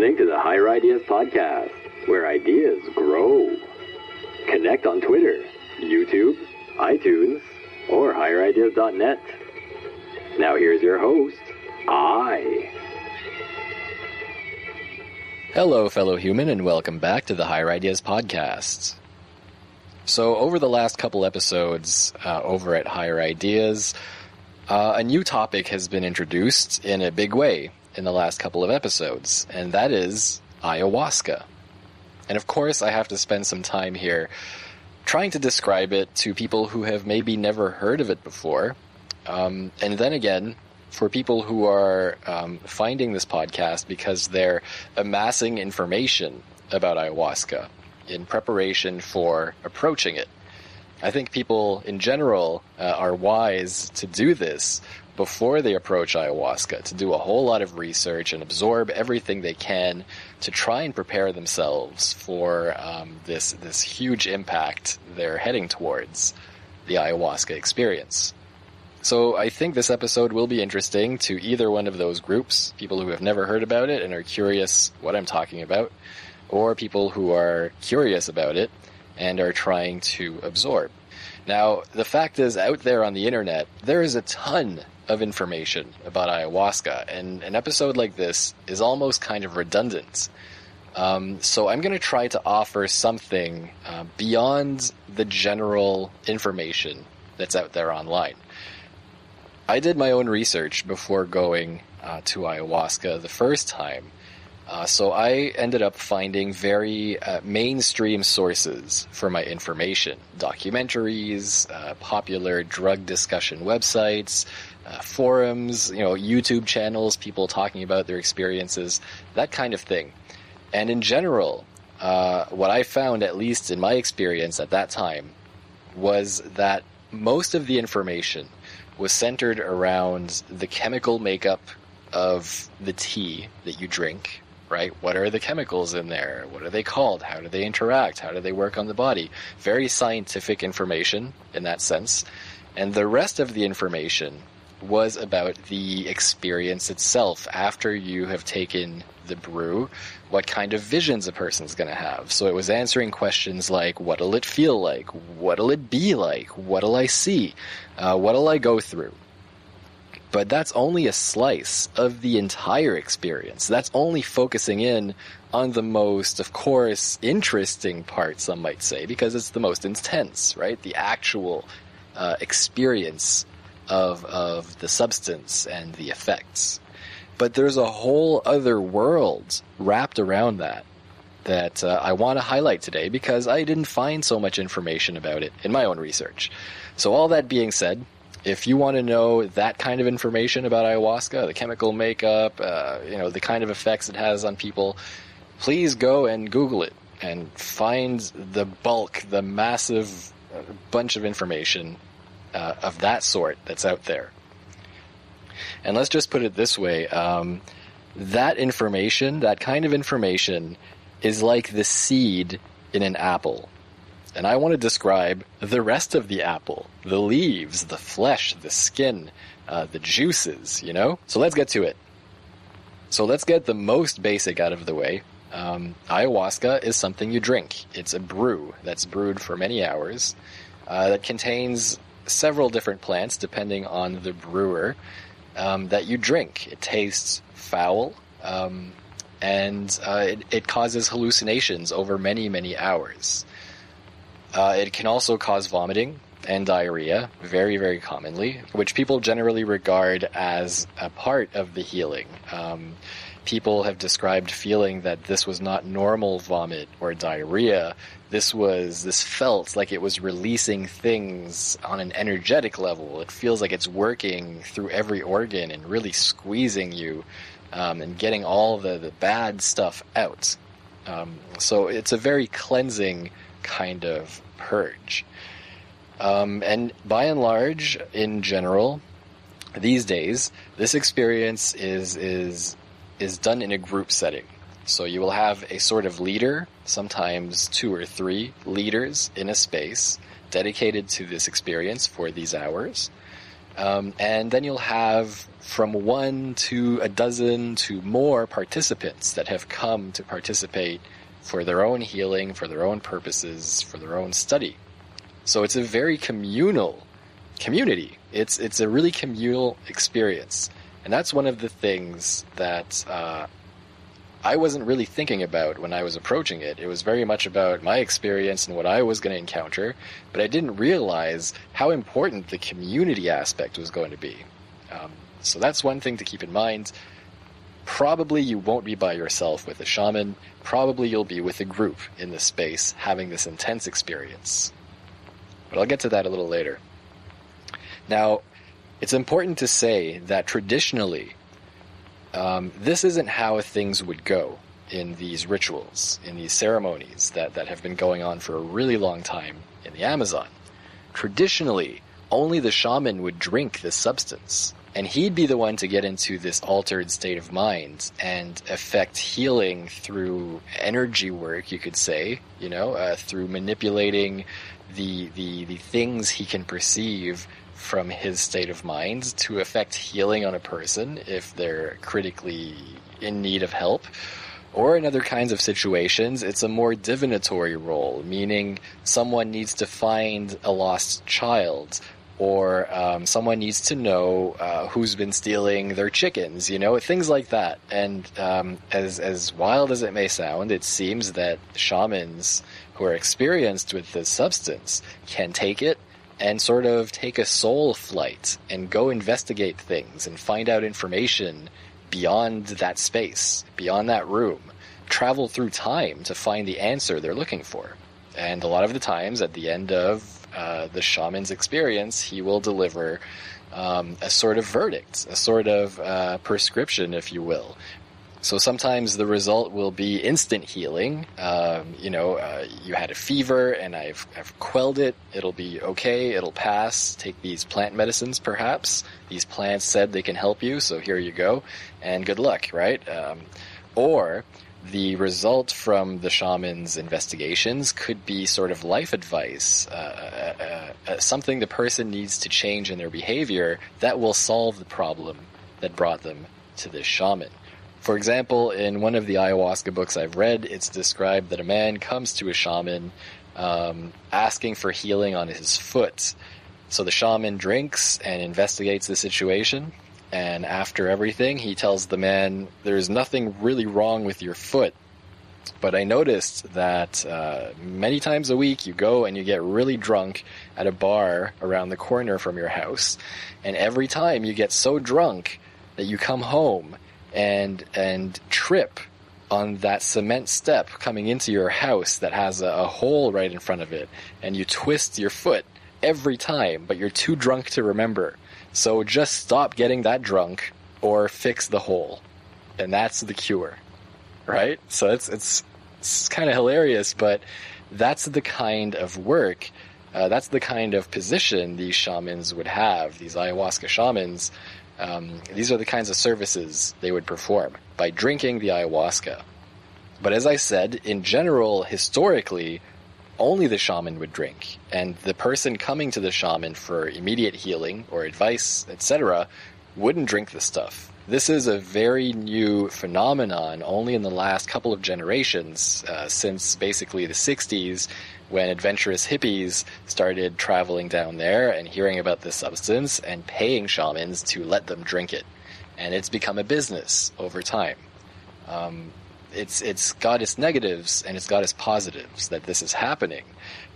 listening to the Higher Ideas Podcast, where ideas grow. Connect on Twitter, YouTube, iTunes, or higherideas.net. Now here's your host, I. Hello, fellow human, and welcome back to the Higher Ideas Podcast. So, over the last couple episodes uh, over at Higher Ideas, uh, a new topic has been introduced in a big way in the last couple of episodes, and that is ayahuasca. And of course, I have to spend some time here trying to describe it to people who have maybe never heard of it before. Um, and then again, for people who are um, finding this podcast because they're amassing information about ayahuasca in preparation for approaching it. I think people in general uh, are wise to do this before they approach ayahuasca, to do a whole lot of research and absorb everything they can to try and prepare themselves for um, this this huge impact they're heading towards the ayahuasca experience. So I think this episode will be interesting to either one of those groups, people who have never heard about it and are curious what I'm talking about, or people who are curious about it and are trying to absorb. Now, the fact is, out there on the internet, there is a ton of information about ayahuasca, and an episode like this is almost kind of redundant. Um, so I'm going to try to offer something uh, beyond the general information that's out there online. I did my own research before going uh, to ayahuasca the first time. Uh, so I ended up finding very uh, mainstream sources for my information documentaries, uh, popular drug discussion websites, uh, forums, you know, YouTube channels, people talking about their experiences, that kind of thing. And in general, uh, what I found, at least in my experience at that time, was that most of the information was centered around the chemical makeup of the tea that you drink, right? What are the chemicals in there? What are they called? How do they interact? How do they work on the body? Very scientific information in that sense. And the rest of the information was about the experience itself after you have taken the brew, what kind of visions a person's going to have. So it was answering questions like, what'll it feel like? What'll it be like? What'll I see? Uh, what'll I go through? But that's only a slice of the entire experience. That's only focusing in on the most, of course, interesting part, some might say, because it's the most intense, right? The actual uh, experience of of the substance and the effects. But there's a whole other world wrapped around that that uh, I want to highlight today because I didn't find so much information about it in my own research. So all that being said, if you want to know that kind of information about ayahuasca, the chemical makeup, uh, you know, the kind of effects it has on people, please go and Google it and find the bulk, the massive uh, bunch of information uh, of that sort that's out there. And let's just put it this way um, that information, that kind of information, is like the seed in an apple. And I want to describe the rest of the apple the leaves, the flesh, the skin, uh, the juices, you know? So let's get to it. So let's get the most basic out of the way. Um, ayahuasca is something you drink. It's a brew that's brewed for many hours uh, that contains several different plants, depending on the brewer, um, that you drink. It tastes foul, um, and uh, it, it, causes hallucinations over many, many hours. Uh, it can also cause vomiting and diarrhea, very, very commonly, which people generally regard as a part of the healing. Um, people have described feeling that this was not normal vomit or diarrhea. This was, this felt like it was releasing things on an energetic level. It feels like it's working through every organ and really squeezing you um, and getting all the, the bad stuff out. Um, so it's a very cleansing kind of purge. Um, and by and large, in general, these days, this experience is is is done in a group setting. So you will have a sort of leader, sometimes two or three leaders in a space dedicated to this experience for these hours. Um, and then you'll have from one to a dozen to more participants that have come to participate for their own healing, for their own purposes, for their own study. So it's a very communal community. It's it's a really communal experience, and that's one of the things that uh, I wasn't really thinking about when I was approaching it. It was very much about my experience and what I was going to encounter, but I didn't realize how important the community aspect was going to be. Um, so that's one thing to keep in mind. Probably you won't be by yourself with a shaman. Probably you'll be with a group in this space having this intense experience. But I'll get to that a little later. Now, it's important to say that traditionally, um, this isn't how things would go in these rituals, in these ceremonies that, that have been going on for a really long time in the Amazon. Traditionally, only the shaman would drink this substance, and he'd be the one to get into this altered state of mind and affect healing through energy work, you could say, you know, uh, through manipulating the, the, the things he can perceive from his state of mind to affect healing on a person if they're critically in need of help. Or in other kinds of situations, it's a more divinatory role, meaning someone needs to find a lost child, or um, someone needs to know uh, who's been stealing their chickens, you know, things like that. And um, as as wild as it may sound, it seems that shamans who are experienced with this substance can take it and sort of take a soul flight and go investigate things and find out information beyond that space, beyond that room, travel through time to find the answer they're looking for. And a lot of the times, at the end of uh, the shaman's experience, he will deliver um, a sort of verdict, a sort of uh, prescription, if you will, so sometimes the result will be instant healing. Um, you know, uh, you had a fever and I've, I've quelled it. It'll be okay. It'll pass. Take these plant medicines, perhaps. These plants said they can help you, so here you go. And good luck, right? Um, or the result from the shaman's investigations could be sort of life advice, uh, uh, uh, something the person needs to change in their behavior that will solve the problem that brought them to this shaman. For example, in one of the ayahuasca books I've read, it's described that a man comes to a shaman um, asking for healing on his foot. So the shaman drinks and investigates the situation, and after everything, he tells the man, There's nothing really wrong with your foot. But I noticed that uh, many times a week you go and you get really drunk at a bar around the corner from your house. And every time you get so drunk that you come home and and trip on that cement step coming into your house that has a, a, hole right in front of it, and you twist your foot every time, but you're too drunk to remember. So just stop getting that drunk or fix the hole, and that's the cure, right? So it's it's it's kind of hilarious, but that's the kind of work. Uh, that's the kind of position these shamans would have, these ayahuasca shamans, um, these are the kinds of services they would perform by drinking the ayahuasca. But as I said, in general, historically, only the shaman would drink, and the person coming to the shaman for immediate healing or advice, etc., wouldn't drink the stuff. This is a very new phenomenon only in the last couple of generations, uh, since basically the 60s when adventurous hippies started traveling down there and hearing about this substance and paying shamans to let them drink it. And it's become a business over time. Um, it's it's got its negatives and it's got its positives that this is happening.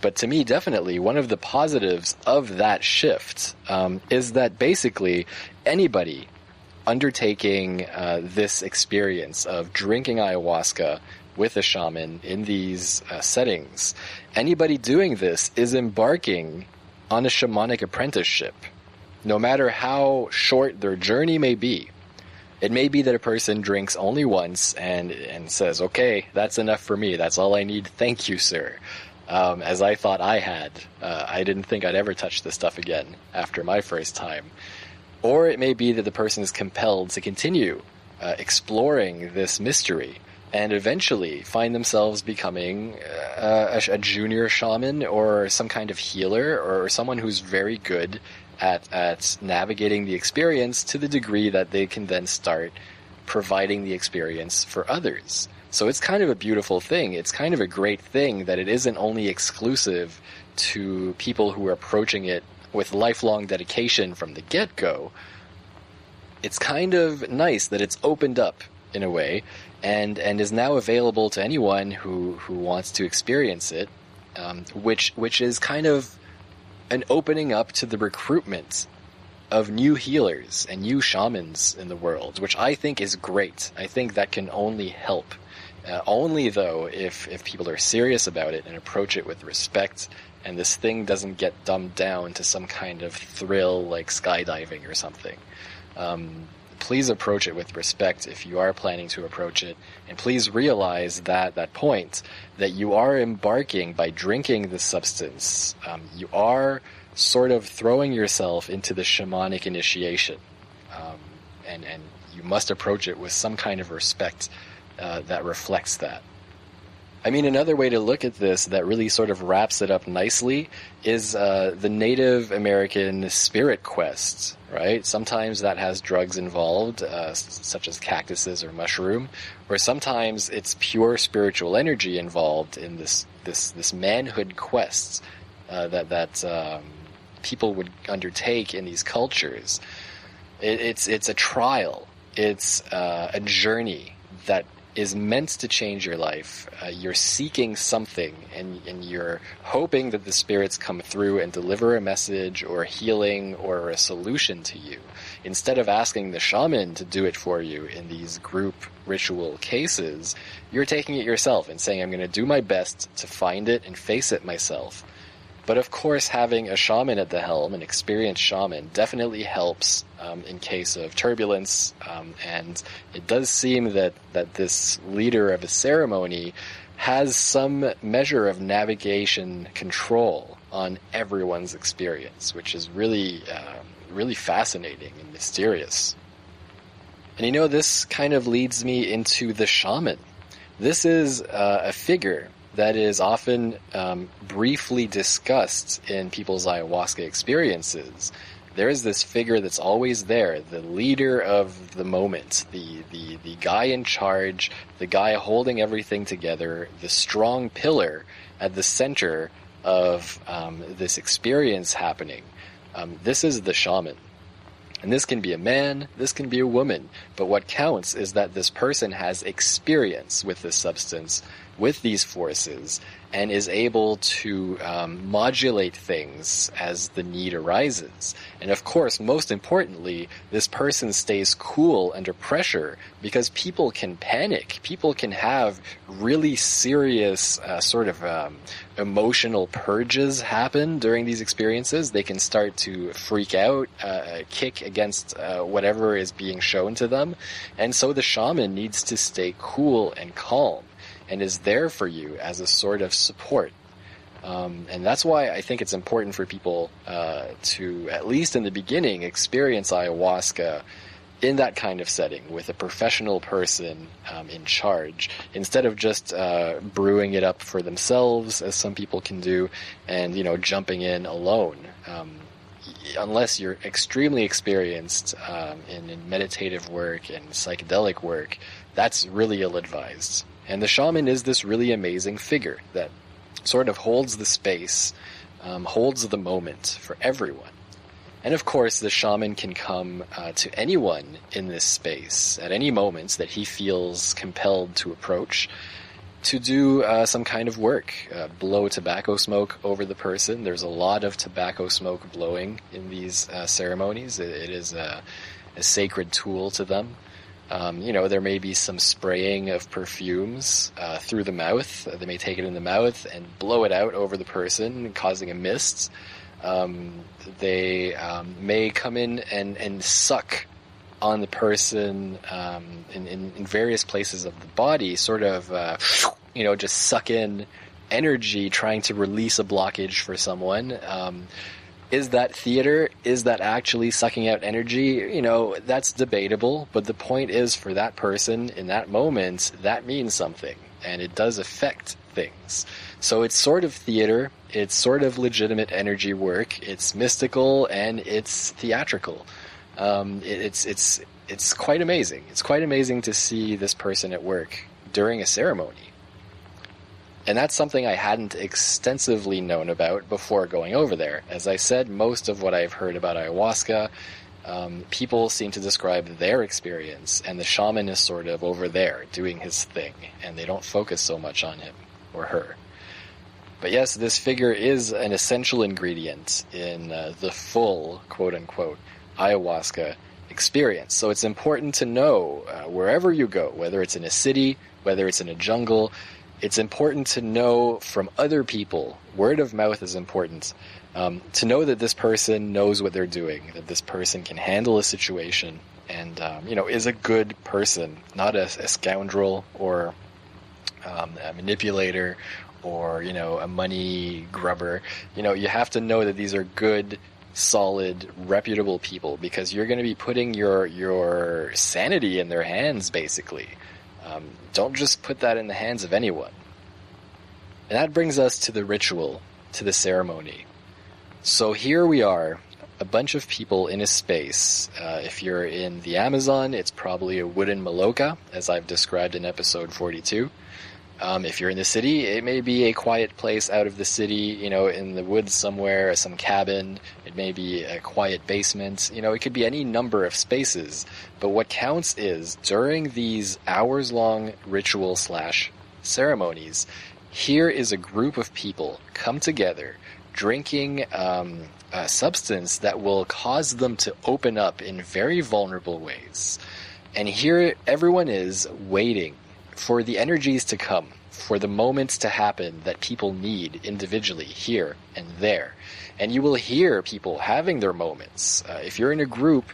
But to me, definitely one of the positives of that shift um, is that basically anybody undertaking uh, this experience of drinking ayahuasca with a shaman in these uh, settings, anybody doing this is embarking on a shamanic apprenticeship. No matter how short their journey may be, it may be that a person drinks only once and and says, "Okay, that's enough for me. That's all I need. Thank you, sir." Um, as I thought I had, uh, I didn't think I'd ever touch this stuff again after my first time. Or it may be that the person is compelled to continue uh, exploring this mystery and eventually find themselves becoming uh, a, a, junior shaman or some kind of healer or someone who's very good at at navigating the experience to the degree that they can then start providing the experience for others. So it's kind of a beautiful thing. It's kind of a great thing that it isn't only exclusive to people who are approaching it with lifelong dedication from the get go. It's kind of nice that it's opened up in a way and and is now available to anyone who who wants to experience it, um, which which is kind of an opening up to the recruitment of new healers and new shamans in the world, which I think is great. I think that can only help. Uh, only though if if people are serious about it and approach it with respect, and this thing doesn't get dumbed down to some kind of thrill like skydiving or something. Um, please approach it with respect if you are planning to approach it, and please realize that that point that you are embarking by drinking this substance. Um, you are sort of throwing yourself into the shamanic initiation, um, and and you must approach it with some kind of respect uh, that reflects that. I mean, another way to look at this that really sort of wraps it up nicely is uh, the Native American spirit quest, right? Sometimes that has drugs involved, uh, such as cactuses or mushroom, or sometimes it's pure spiritual energy involved in this this this manhood quest uh, that that um, people would undertake in these cultures. It, it's it's a trial. It's uh, a journey that is meant to change your life. Uh, you're seeking something and, and you're hoping that the spirits come through and deliver a message or healing or a solution to you. Instead of asking the shaman to do it for you in these group ritual cases, you're taking it yourself and saying, I'm going to do my best to find it and face it myself. But of course, having a shaman at the helm, an experienced shaman, definitely helps um, in case of turbulence. Um, and it does seem that, that this leader of a ceremony has some measure of navigation control on everyone's experience, which is really, um, really fascinating and mysterious. And you know, this kind of leads me into the shaman. This is uh, a figure that is often um, briefly discussed in people's ayahuasca experiences. There is this figure that's always there, the leader of the moment, the, the, the guy in charge, the guy holding everything together, the strong pillar at the center of um, this experience happening. Um, this is the shaman. And this can be a man, this can be a woman, but what counts is that this person has experience with this substance with these forces and is able to um, modulate things as the need arises. And of course, most importantly, this person stays cool under pressure because people can panic. People can have really serious uh, sort of um, emotional purges happen during these experiences. They can start to freak out, uh, kick against uh, whatever is being shown to them. And so the shaman needs to stay cool and calm and is there for you as a sort of support. Um, and that's why I think it's important for people uh, to, at least in the beginning, experience ayahuasca in that kind of setting with a professional person um, in charge instead of just uh, brewing it up for themselves, as some people can do, and you know jumping in alone. Um, unless you're extremely experienced um, in, in meditative work and psychedelic work, that's really ill advised. And the shaman is this really amazing figure that sort of holds the space, um, holds the moment for everyone. And of course, the shaman can come uh, to anyone in this space at any moment that he feels compelled to approach to do uh, some kind of work, uh, blow tobacco smoke over the person. There's a lot of tobacco smoke blowing in these uh, ceremonies. it, it is a, a, sacred tool to them. Um, you know, there may be some spraying of perfumes uh, through the mouth. They may take it in the mouth and blow it out over the person, causing a mist. Um, they um, may come in and, and suck on the person um, in, in, in, various places of the body, sort of, uh, you know, just suck in energy trying to release a blockage for someone. Um, is that theater? Is that actually sucking out energy? You know, that's debatable, but the point is for that person in that moment, that means something. and it does affect things. So it's sort of theater, it's sort of legitimate energy work, it's mystical, and it's theatrical. Um, it, it's it's it's quite amazing. It's quite amazing to see this person at work during a ceremony. And that's something I hadn't extensively known about before going over there. As I said, most of what I've heard about ayahuasca, um, people seem to describe their experience, and the shaman is sort of over there doing his thing, and they don't focus so much on him or her. But yes, this figure is an essential ingredient in uh, the full, quote unquote, ayahuasca experience. So it's important to know uh, wherever you go, whether it's in a city, whether it's in a jungle, it's important to know from other people. Word of mouth is important. Um, to know that this person knows what they're doing, that this person can handle a situation, and um, you know is a good person, not a, a scoundrel or um, a manipulator or you know a money grubber. You know you have to know that these are good, solid, reputable people because you're going to be putting your your sanity in their hands, basically. Um, don't just put that in the hands of anyone. And that brings us to the ritual, to the ceremony. So here we are, a bunch of people in a space. Uh, if you're in the Amazon, it's probably a wooden maloca, as I've described in episode 42. Um, if you're in the city, it may be a quiet place out of the city, you know, in the woods somewhere, some cabin. It may be a quiet basement. You know, it could be any number of spaces. But what counts is during these hours long ritual slash ceremonies, here is a group of people come together drinking um, a substance that will cause them to open up in very vulnerable ways. And here everyone is waiting for the energies to come, for the moments to happen that people need individually here and there. And you will hear people having their moments. Uh, if you're in a group,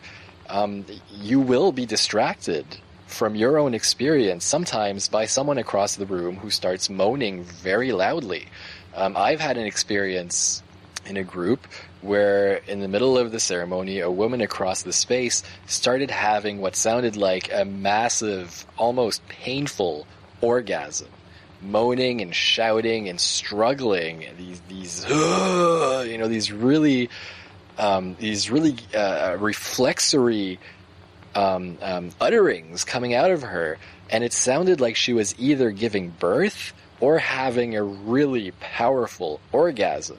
um, you will be distracted from your own experience sometimes by someone across the room who starts moaning very loudly. Um, I've had an experience in a group where in the middle of the ceremony, a woman across the space started having what sounded like a massive, almost painful orgasm. Moaning and shouting and struggling, these these uh, you know these really um, these really uh, reflexory um, um, utterings coming out of her, and it sounded like she was either giving birth or having a really powerful orgasm.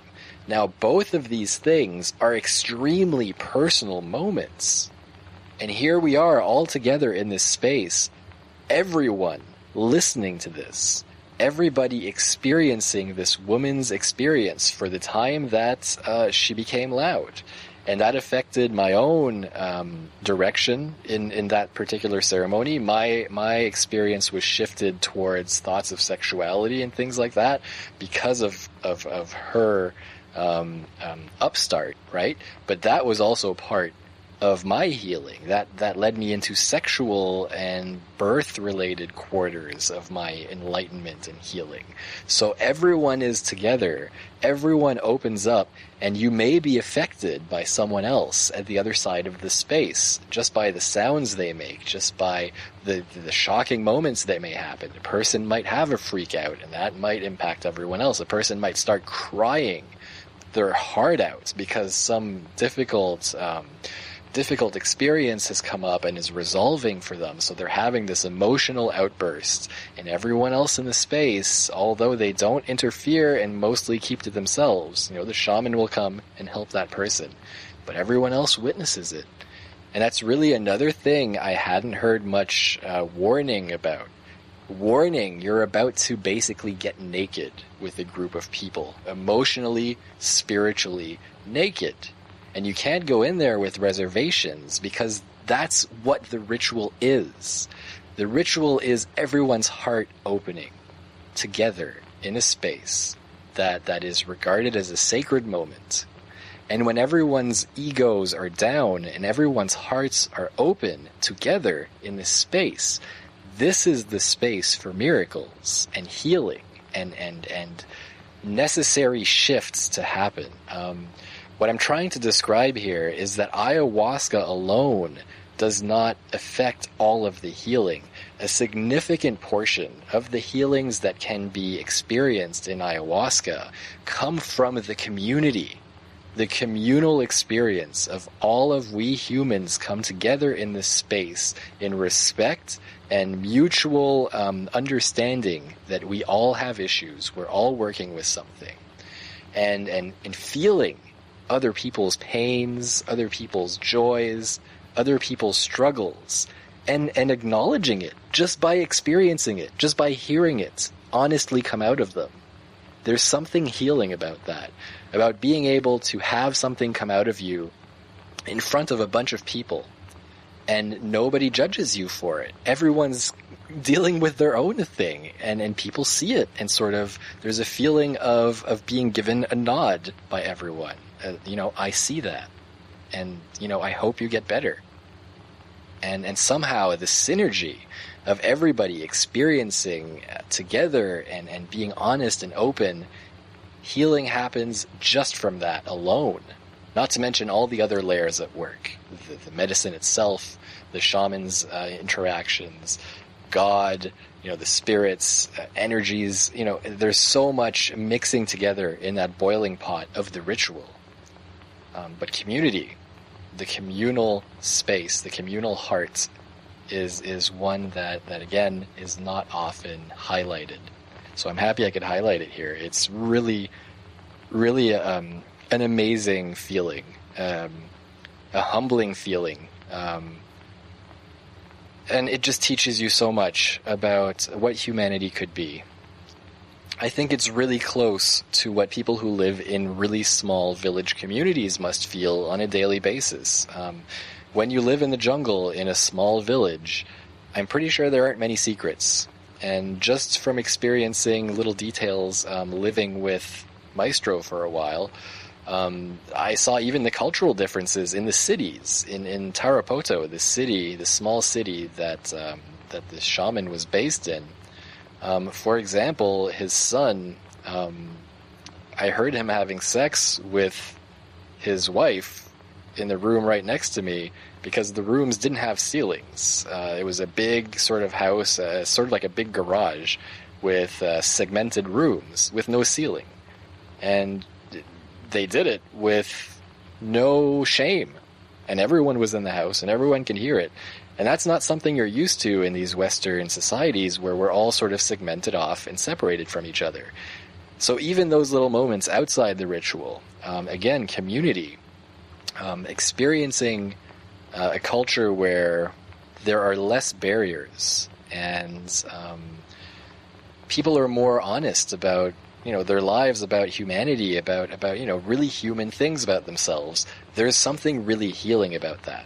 Now, both of these things are extremely personal moments. And here we are all together in this space, everyone listening to this, everybody experiencing this woman's experience for the time that uh, she became loud. And that affected my own um, direction in, in that particular ceremony. My my experience was shifted towards thoughts of sexuality and things like that because of of, of her um, um, upstart, right? But that was also part of my healing. That that led me into sexual and birth related quarters of my enlightenment and healing. So everyone is together. Everyone opens up and you may be affected by someone else at the other side of the space just by the sounds they make, just by the the shocking moments that may happen. A person might have a freak out and that might impact everyone else. A person might start crying their heart out because some difficult um, difficult experience has come up and is resolving for them. So they're having this emotional outburst, and everyone else in the space, although they don't interfere and mostly keep to themselves, you know, the shaman will come and help that person, but everyone else witnesses it. And that's really another thing I hadn't heard much uh, warning about warning, you're about to basically get naked with a group of people, emotionally, spiritually naked. And you can't go in there with reservations because that's what the ritual is. The ritual is everyone's heart opening together in a space that, that is regarded as a sacred moment. And when everyone's egos are down and everyone's hearts are open together in this space, this is the space for miracles and healing and and and necessary shifts to happen. Um, what I'm trying to describe here is that ayahuasca alone does not affect all of the healing. A significant portion of the healings that can be experienced in ayahuasca come from the community. The communal experience of all of we humans come together in this space in respect and mutual um, understanding that we all have issues. We're all working with something. And, and, and feeling other people's pains, other people's joys, other people's struggles, and, and acknowledging it just by experiencing it, just by hearing it honestly come out of them. There's something healing about that, about being able to have something come out of you in front of a bunch of people and nobody judges you for it. Everyone's dealing with their own thing and, and people see it and sort of there's a feeling of, of being given a nod by everyone. Uh, you know, I see that. And, you know, I hope you get better. And, and somehow the synergy of everybody experiencing together and, and being honest and open, healing happens just from that alone. Not to mention all the other layers at work the, the medicine itself, the shaman's uh, interactions, God, you know, the spirits, uh, energies. You know, there's so much mixing together in that boiling pot of the ritual. Um, but community, the communal space, the communal heart, is is one that that again is not often highlighted. So I'm happy I could highlight it here. It's really, really um, an amazing feeling, um, a humbling feeling. Um, and it just teaches you so much about what humanity could be. I think it's really close to what people who live in really small village communities must feel on a daily basis. Um, when you live in the jungle in a small village, I'm pretty sure there aren't many secrets. And just from experiencing little details, um, living with Maestro for a while, um, I saw even the cultural differences in the cities. In in Tarapoto, the city, the small city that um, that the shaman was based in. Um, for example, his son, um, I heard him having sex with his wife in the room right next to me because the rooms didn't have ceilings. Uh, it was a big sort of house, uh, sort of like a big garage with uh, segmented rooms with no ceiling. And they did it with no shame. And everyone was in the house and everyone can hear it. And that's not something you're used to in these Western societies where we're all sort of segmented off and separated from each other. So even those little moments outside the ritual, um, again, community, um, experiencing uh, a culture where there are less barriers and um, people are more honest about you know their lives about humanity about about you know really human things about themselves. There's something really healing about that.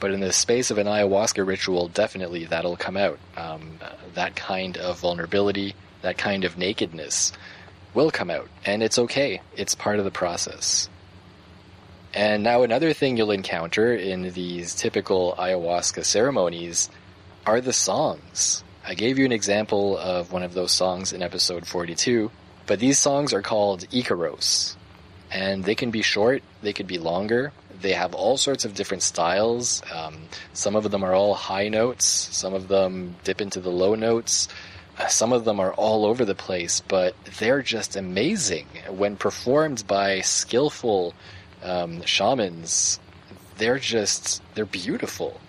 But in the space of an ayahuasca ritual definitely that'll come out. Um, that kind of vulnerability that kind of nakedness will come out. And it's okay. It's part of the process and now another thing you'll encounter in these typical ayahuasca ceremonies are the songs I gave you an example of one of those songs in episode 42, but these songs are called Icaros. And they can be short, they could be longer. They have all sorts of different styles. Um, some of them are all high notes, some of them dip into the low notes. Uh, some of them are all over the place, but they're just amazing. When performed by skillful um, shamans, they're just, they're beautiful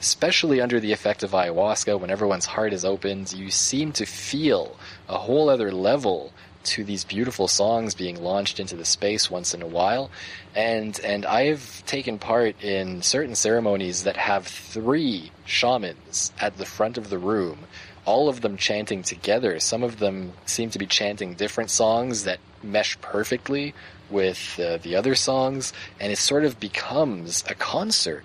especially under the effect of ayahuasca, when everyone's heart is opened, you seem to feel a whole other level to these beautiful songs being launched into the space once in a while. And and I've taken part in certain ceremonies that have three shamans at the front of the room, all of them chanting together. Some of them seem to be chanting different songs that mesh perfectly with uh, the other songs, and it sort of becomes a concert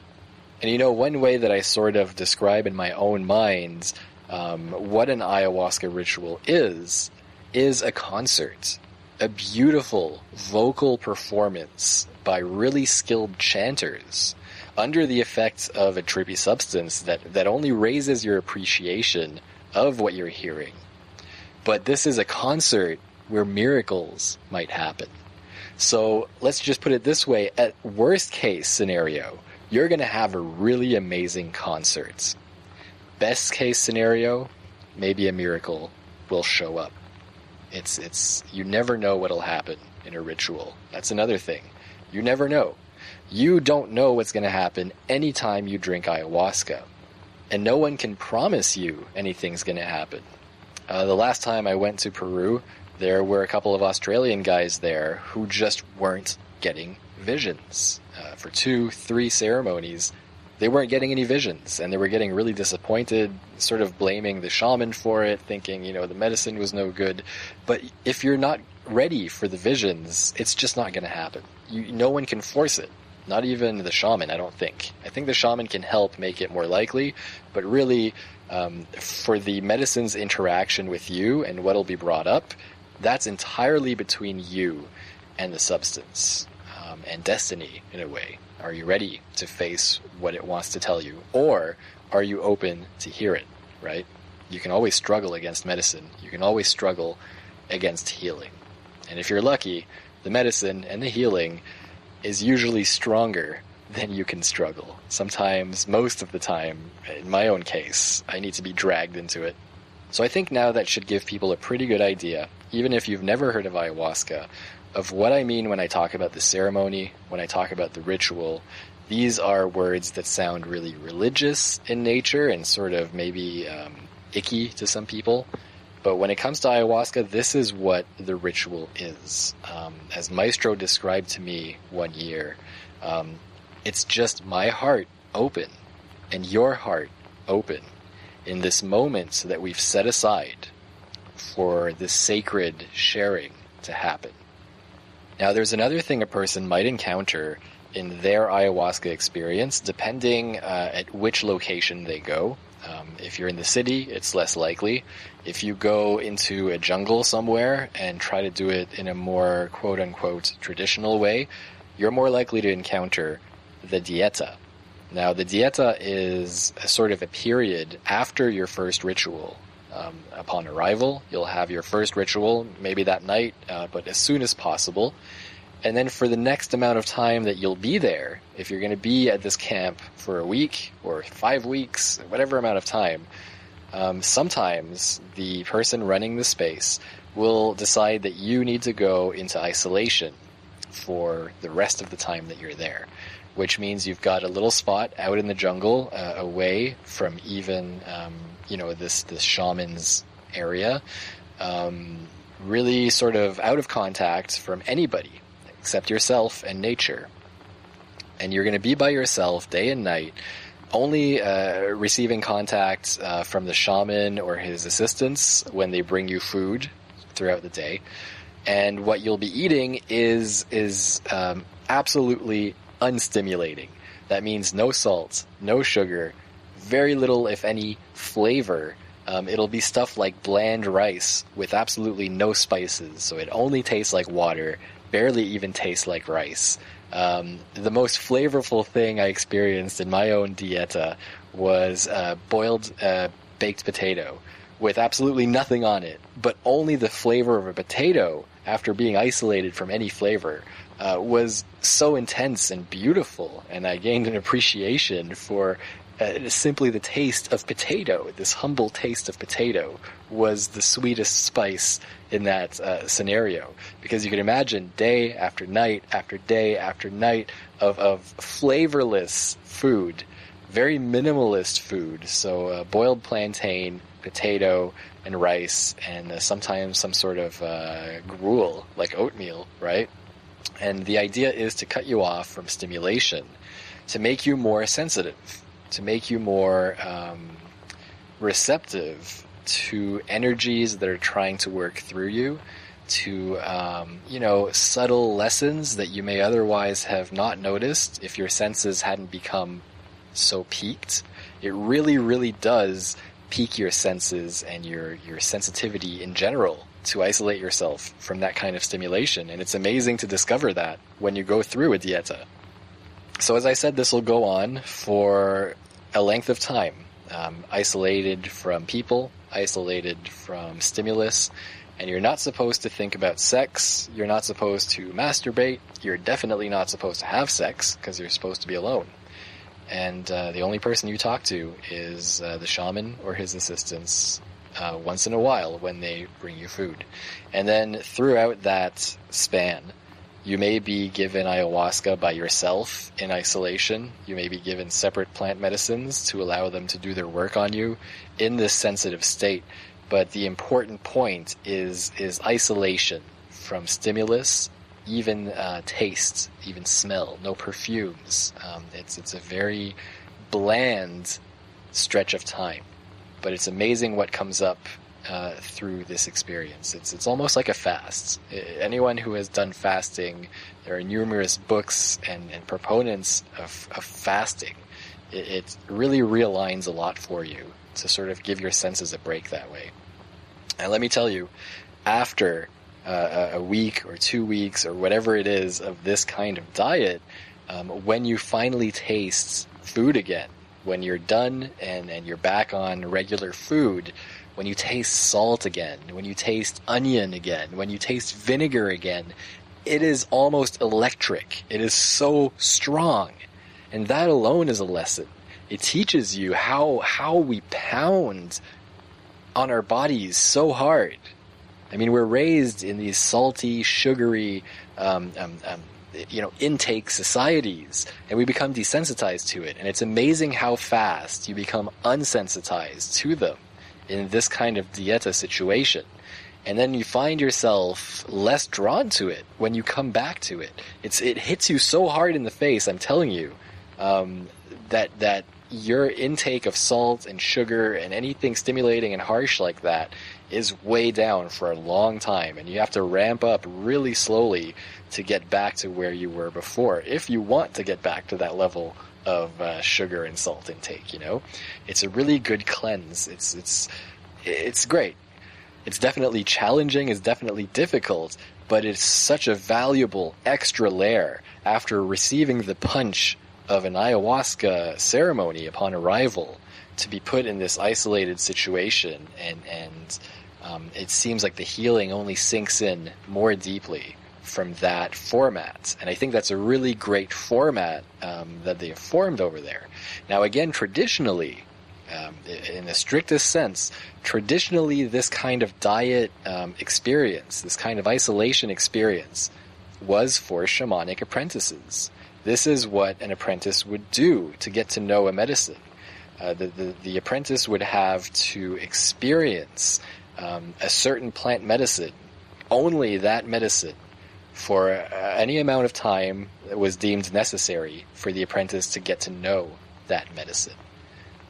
and you know, one way that I sort of describe in my own mind um, what an ayahuasca ritual is, is a concert. A beautiful vocal performance by really skilled chanters under the effects of a trippy substance that, that only raises your appreciation of what you're hearing. But this is a concert where miracles might happen. So let's just put it this way at worst case scenario, you're going to have a really amazing concert. Best case scenario, maybe a miracle will show up. It's it's you never know what'll happen in a ritual. That's another thing. You never know. You don't know what's going to happen anytime you drink ayahuasca. And no one can promise you anything's going to happen. Uh, the last time I went to Peru, there were a couple of Australian guys there who just weren't getting visions. Uh, for two, three ceremonies, they weren't getting any visions, and they were getting really disappointed, sort of blaming the shaman for it, thinking, you know, the medicine was no good. But if you're not ready for the visions, it's just not going to happen. You, no one can force it. Not even the shaman, I don't think. I think the shaman can help make it more likely, but really, um, for the medicine's interaction with you and what'll be brought up, that's entirely between you and the substance um, and destiny in a way. Are you ready to face what it wants to tell you? Or are you open to hear it, right? You can always struggle against medicine. You can always struggle against healing. And if you're lucky, the medicine and the healing is usually stronger than you can struggle. Sometimes, most of the time, in my own case, I need to be dragged into it. So I think now that should give people a pretty good idea, even if you've never heard of ayahuasca, of what I mean when I talk about the ceremony, when I talk about the ritual. These are words that sound really religious in nature and sort of maybe um, icky to some people. But when it comes to ayahuasca, this is what the ritual is. Um, as Maestro described to me one year, um, it's just my heart open and your heart open in this moment that we've set aside for this sacred sharing to happen. Now, there's another thing a person might encounter in their ayahuasca experience, depending uh, at which location they go. Um, if you're in the city, it's less likely. If you go into a jungle somewhere and try to do it in a more quote unquote traditional way, you're more likely to encounter the dieta. Now, the dieta is a sort of a period after your first ritual. Um, upon arrival, you'll have your first ritual, maybe that night, uh, but as soon as possible. And then for the next amount of time that you'll be there, if you're going to be at this camp for a week or five weeks, whatever amount of time, um, sometimes the person running the space will decide that you need to go into isolation for the rest of the time that you're there, which means you've got a little spot out in the jungle, uh, away from even um, you know this this shaman's area, um, really sort of out of contact from anybody except yourself and nature. And you're going to be by yourself day and night, only uh, receiving contact uh, from the shaman or his assistants when they bring you food throughout the day. And what you'll be eating is is um, absolutely unstimulating. That means no salt, no sugar, very little, if any, flavor. Um, it'll be stuff like bland rice with absolutely no spices, so it only tastes like water barely even tastes like rice. Um, the most flavorful thing I experienced in my own dieta was uh, boiled uh, baked potato with absolutely nothing on it, but only the flavor of a potato after being isolated from any flavor uh, was so intense and beautiful, and I gained an appreciation for uh, simply the taste of potato, this humble taste of potato, was the sweetest spice in that uh, scenario. Because you can imagine day after night after day after night of, of flavorless food, very minimalist food. So uh, boiled plantain, potato, and rice, and uh, sometimes some sort of uh, gruel, like oatmeal, right? And the idea is to cut you off from stimulation, to make you more sensitive to make you more um, receptive to energies that are trying to work through you, to um, you know subtle lessons that you may otherwise have not noticed if your senses hadn't become so peaked. It really, really does peak your senses and your your sensitivity in general to isolate yourself from that kind of stimulation. And it's amazing to discover that when you go through a dieta. So as I said, this will go on for a length of time, um, isolated from people, isolated from stimulus, and you're not supposed to think about sex. You're not supposed to masturbate. You're definitely not supposed to have sex because you're supposed to be alone. and uh, the only person you talk to is uh, the shaman or his assistants uh, once in a while when they bring you food. And then throughout that span, you may be given ayahuasca by yourself in isolation. You may be given separate plant medicines to allow them to do their work on you in this sensitive state. But the important point is is isolation from stimulus, even uh, taste, even smell, no perfumes. Um, it's it's a very bland stretch of time, but it's amazing what comes up uh, through this experience. It's it's almost like a fast. Anyone who has done fasting, there are numerous books and, and proponents of, of fasting. It, it really realigns a lot for you to sort of give your senses a break that way. And let me tell you, after uh, a week or two weeks or whatever it is of this kind of diet, um, when you finally taste food again, when you're done and, and you're back on regular food, when you taste salt again, when you taste onion again, when you taste vinegar again, it is almost electric. It is so strong. And that alone is a lesson. It teaches you how, how we pound on our bodies so hard. I mean, we're raised in these salty, sugary, um, um, um, you know, intake societies, and we become desensitized to it. And it's amazing how fast you become unsensitized to them in this kind of dieta situation. And then you find yourself less drawn to it when you come back to it. It's it hits you so hard in the face. I'm telling you um, that that your intake of salt and sugar and anything stimulating and harsh like that is way down for a long time, and you have to ramp up really slowly to get back to where you were before. If you want to get back to that level of uh, sugar and salt intake. You know, it's a really good cleanse. It's it's it's great. It's definitely challenging. It's definitely difficult, but it's such a valuable extra layer after receiving the punch of an ayahuasca ceremony upon arrival to be put in this isolated situation and and um, it seems like the healing only sinks in more deeply from that format. And I think that's a really great format um, that they have formed over there. Now, again, traditionally, um, in the strictest sense, traditionally, this kind of diet um, experience, this kind of isolation experience, was for shamanic apprentices. This is what an apprentice would do to get to know a medicine. Uh, the, the, the, apprentice would have to experience um, a certain plant medicine, only that medicine, for uh, any amount of time that was deemed necessary for the apprentice to get to know that medicine.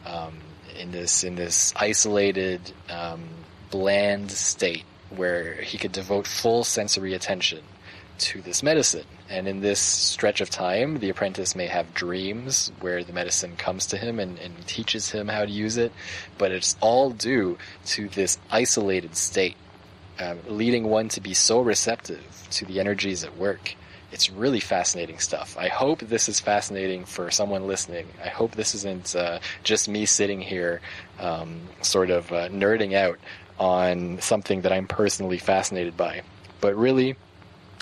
Um, in this in this isolated, um, bland state where he could devote full sensory attention to this medicine. And in this stretch of time, the apprentice may have dreams where the medicine comes to him and, and teaches him how to use it, but it's all due to this isolated state um, leading one to be so receptive to the energies at work. It's really fascinating stuff. I hope this is fascinating for someone listening. I hope this isn't uh, just me sitting here, um, sort of uh, nerding out on something that I'm personally fascinated by. But really,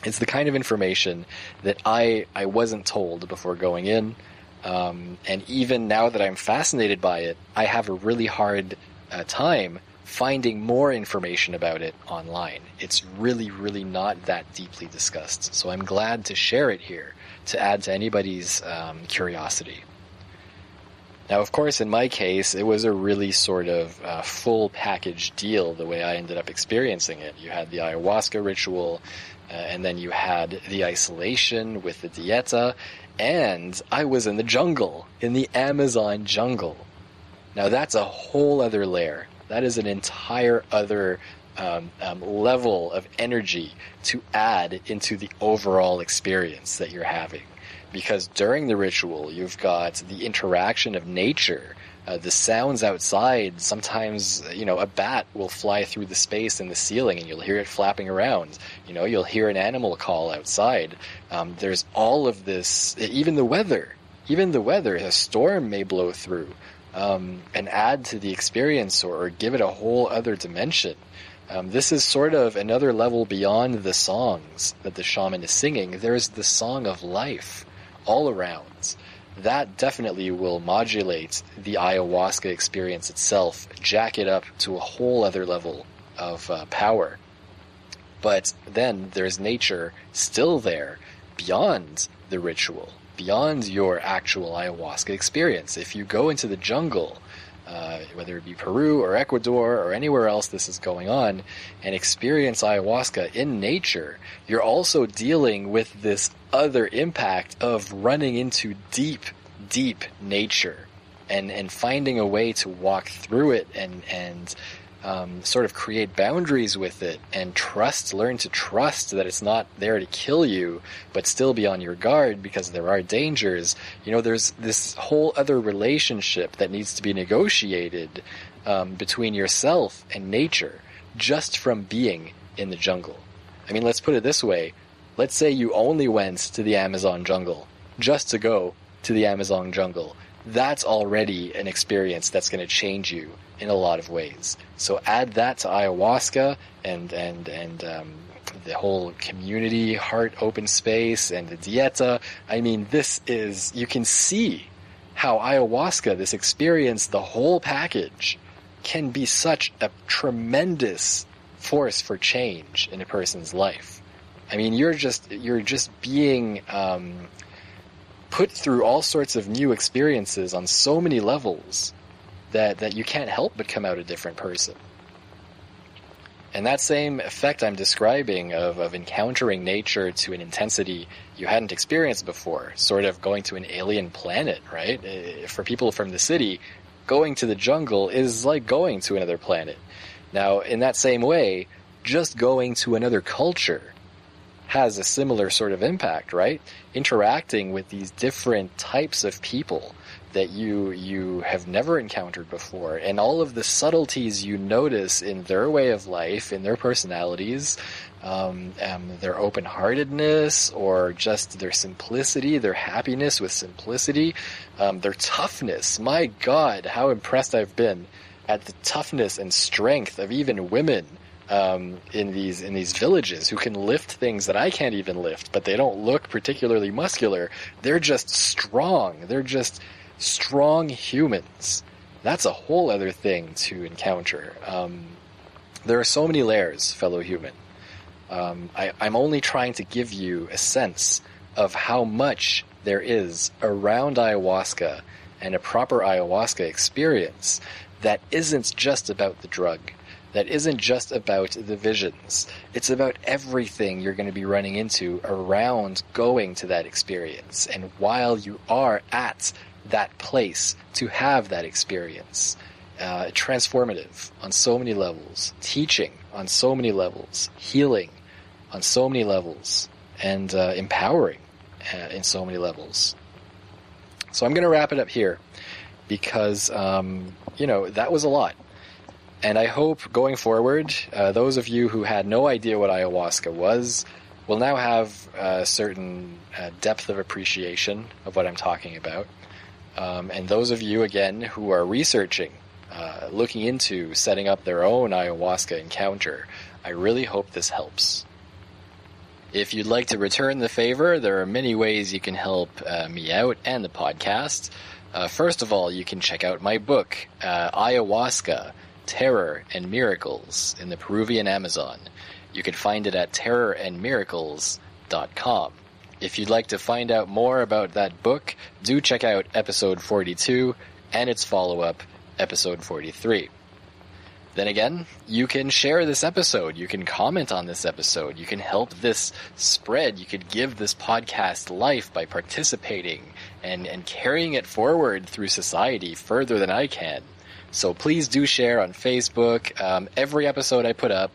it's the kind of information that I I wasn't told before going in, um, and even now that I'm fascinated by it, I have a really hard uh, time finding more information about it online. It's really, really not that deeply discussed. So I'm glad to share it here to add to anybody's um, curiosity. Now, of course, in my case, it was a really sort of uh, full package deal the way I ended up experiencing it. You had the ayahuasca ritual, uh, and then you had the isolation with the dieta, and I was in the jungle, in the Amazon jungle. Now, that's a whole other layer that is an entire other um, um, level of energy to add into the overall experience that you're having. Because during the ritual, you've got the interaction of nature, uh, the sounds outside. Sometimes, you know, a bat will fly through the space in the ceiling and you'll hear it flapping around. You know, you'll hear an animal call outside. Um, there's all of this, even the weather. Even the weather, a storm may blow through um, and add to the experience or, or, give it a whole other dimension. Um, this is sort of another level beyond the songs that the shaman is singing. There's the song of life all around. that definitely will modulate the ayahuasca experience itself, jack it up to a whole other level of uh, power. But then there's nature still there beyond the ritual, beyond your actual ayahuasca experience. If you go into the jungle, uh, whether it be Peru or Ecuador or anywhere else this is going on, and experience ayahuasca in nature, you're also dealing with this other impact of running into deep, deep nature and, and finding a way to walk through it and, and um, sort of create boundaries with it and trust, learn to trust that it's not there to kill you, but still be on your guard because there are dangers. You know, there's this whole other relationship that needs to be negotiated um, between yourself and nature just from being in the jungle. I mean, let's put it this way. Let's say you only went to the Amazon jungle just to go to the Amazon jungle. That's already an experience that's going to change you in a lot of ways. So add that to ayahuasca and and and um, the whole community, heart, open space, and the dieta. I mean, this is you can see how ayahuasca, this experience, the whole package, can be such a tremendous force for change in a person's life. I mean, you're just you're just being um, put through all sorts of new experiences on so many levels that, that you can't help but come out a different person. And that same effect I'm describing of, of encountering nature to an intensity you hadn't experienced before, sort of going to an alien planet, right? Eh, for people from the city, going to the jungle is like going to another planet. Now, in that same way, just going to another culture has a similar sort of impact, right? Interacting with these different types of people that you you have never encountered before and all of the subtleties you notice in their way of life in their personalities um, um, their open-heartedness or just their simplicity their happiness with simplicity um, their toughness my god how impressed i've been at the toughness and strength of even women um, in these in these villages who can lift things that I can't even lift, but they don't look particularly muscular. They're just strong. They're just strong humans. That's a whole other thing to encounter. Um, there are so many layers, fellow human. Um, I, I'm only trying to give you a sense of how much there is around ayahuasca and a proper ayahuasca experience that isn't just about the drug, that isn't just about the visions. It's about everything you're going to be running into around going to that experience. And while you are at that place to have that experience. Uh, transformative on so many levels, teaching on so many levels, healing on so many levels, and uh, empowering uh, in so many levels. So I'm going to wrap it up here because, um, you know, that was a lot. And I hope going forward, uh, those of you who had no idea what ayahuasca was will now have a certain uh, depth of appreciation of what I'm talking about. Um, and those of you, again, who are researching, uh, looking into setting up their own ayahuasca encounter, I really hope this helps. If you'd like to return the favor, there are many ways you can help uh, me out and the podcast. Uh, first of all, you can check out my book, uh, Ayahuasca Terror and Miracles in the Peruvian Amazon. You can find it at terrorandmiracles.com. If you'd like to find out more about that book, do check out episode 42 and its follow up, episode 43. Then again, you can share this episode. You can comment on this episode. You can help this spread. You could give this podcast life by participating and, and carrying it forward through society further than I can. So please do share on Facebook. Um, every episode I put up,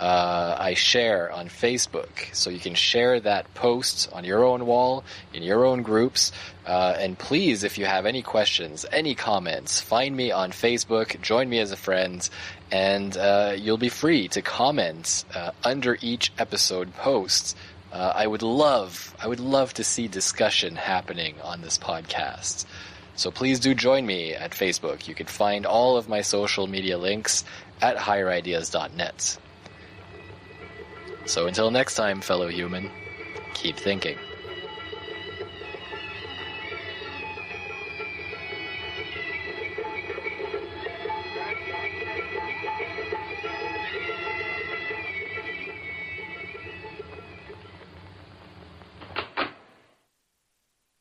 uh, I share on Facebook. So you can share that post on your own wall, in your own groups. Uh, and please, if you have any questions, any comments, find me on Facebook, join me as a friend, and uh, you'll be free to comment uh, under each episode post. Uh, I would love, I would love to see discussion happening on this podcast. So please do join me at Facebook. You can find all of my social media links at higherideas.net. So until next time, fellow human, keep thinking.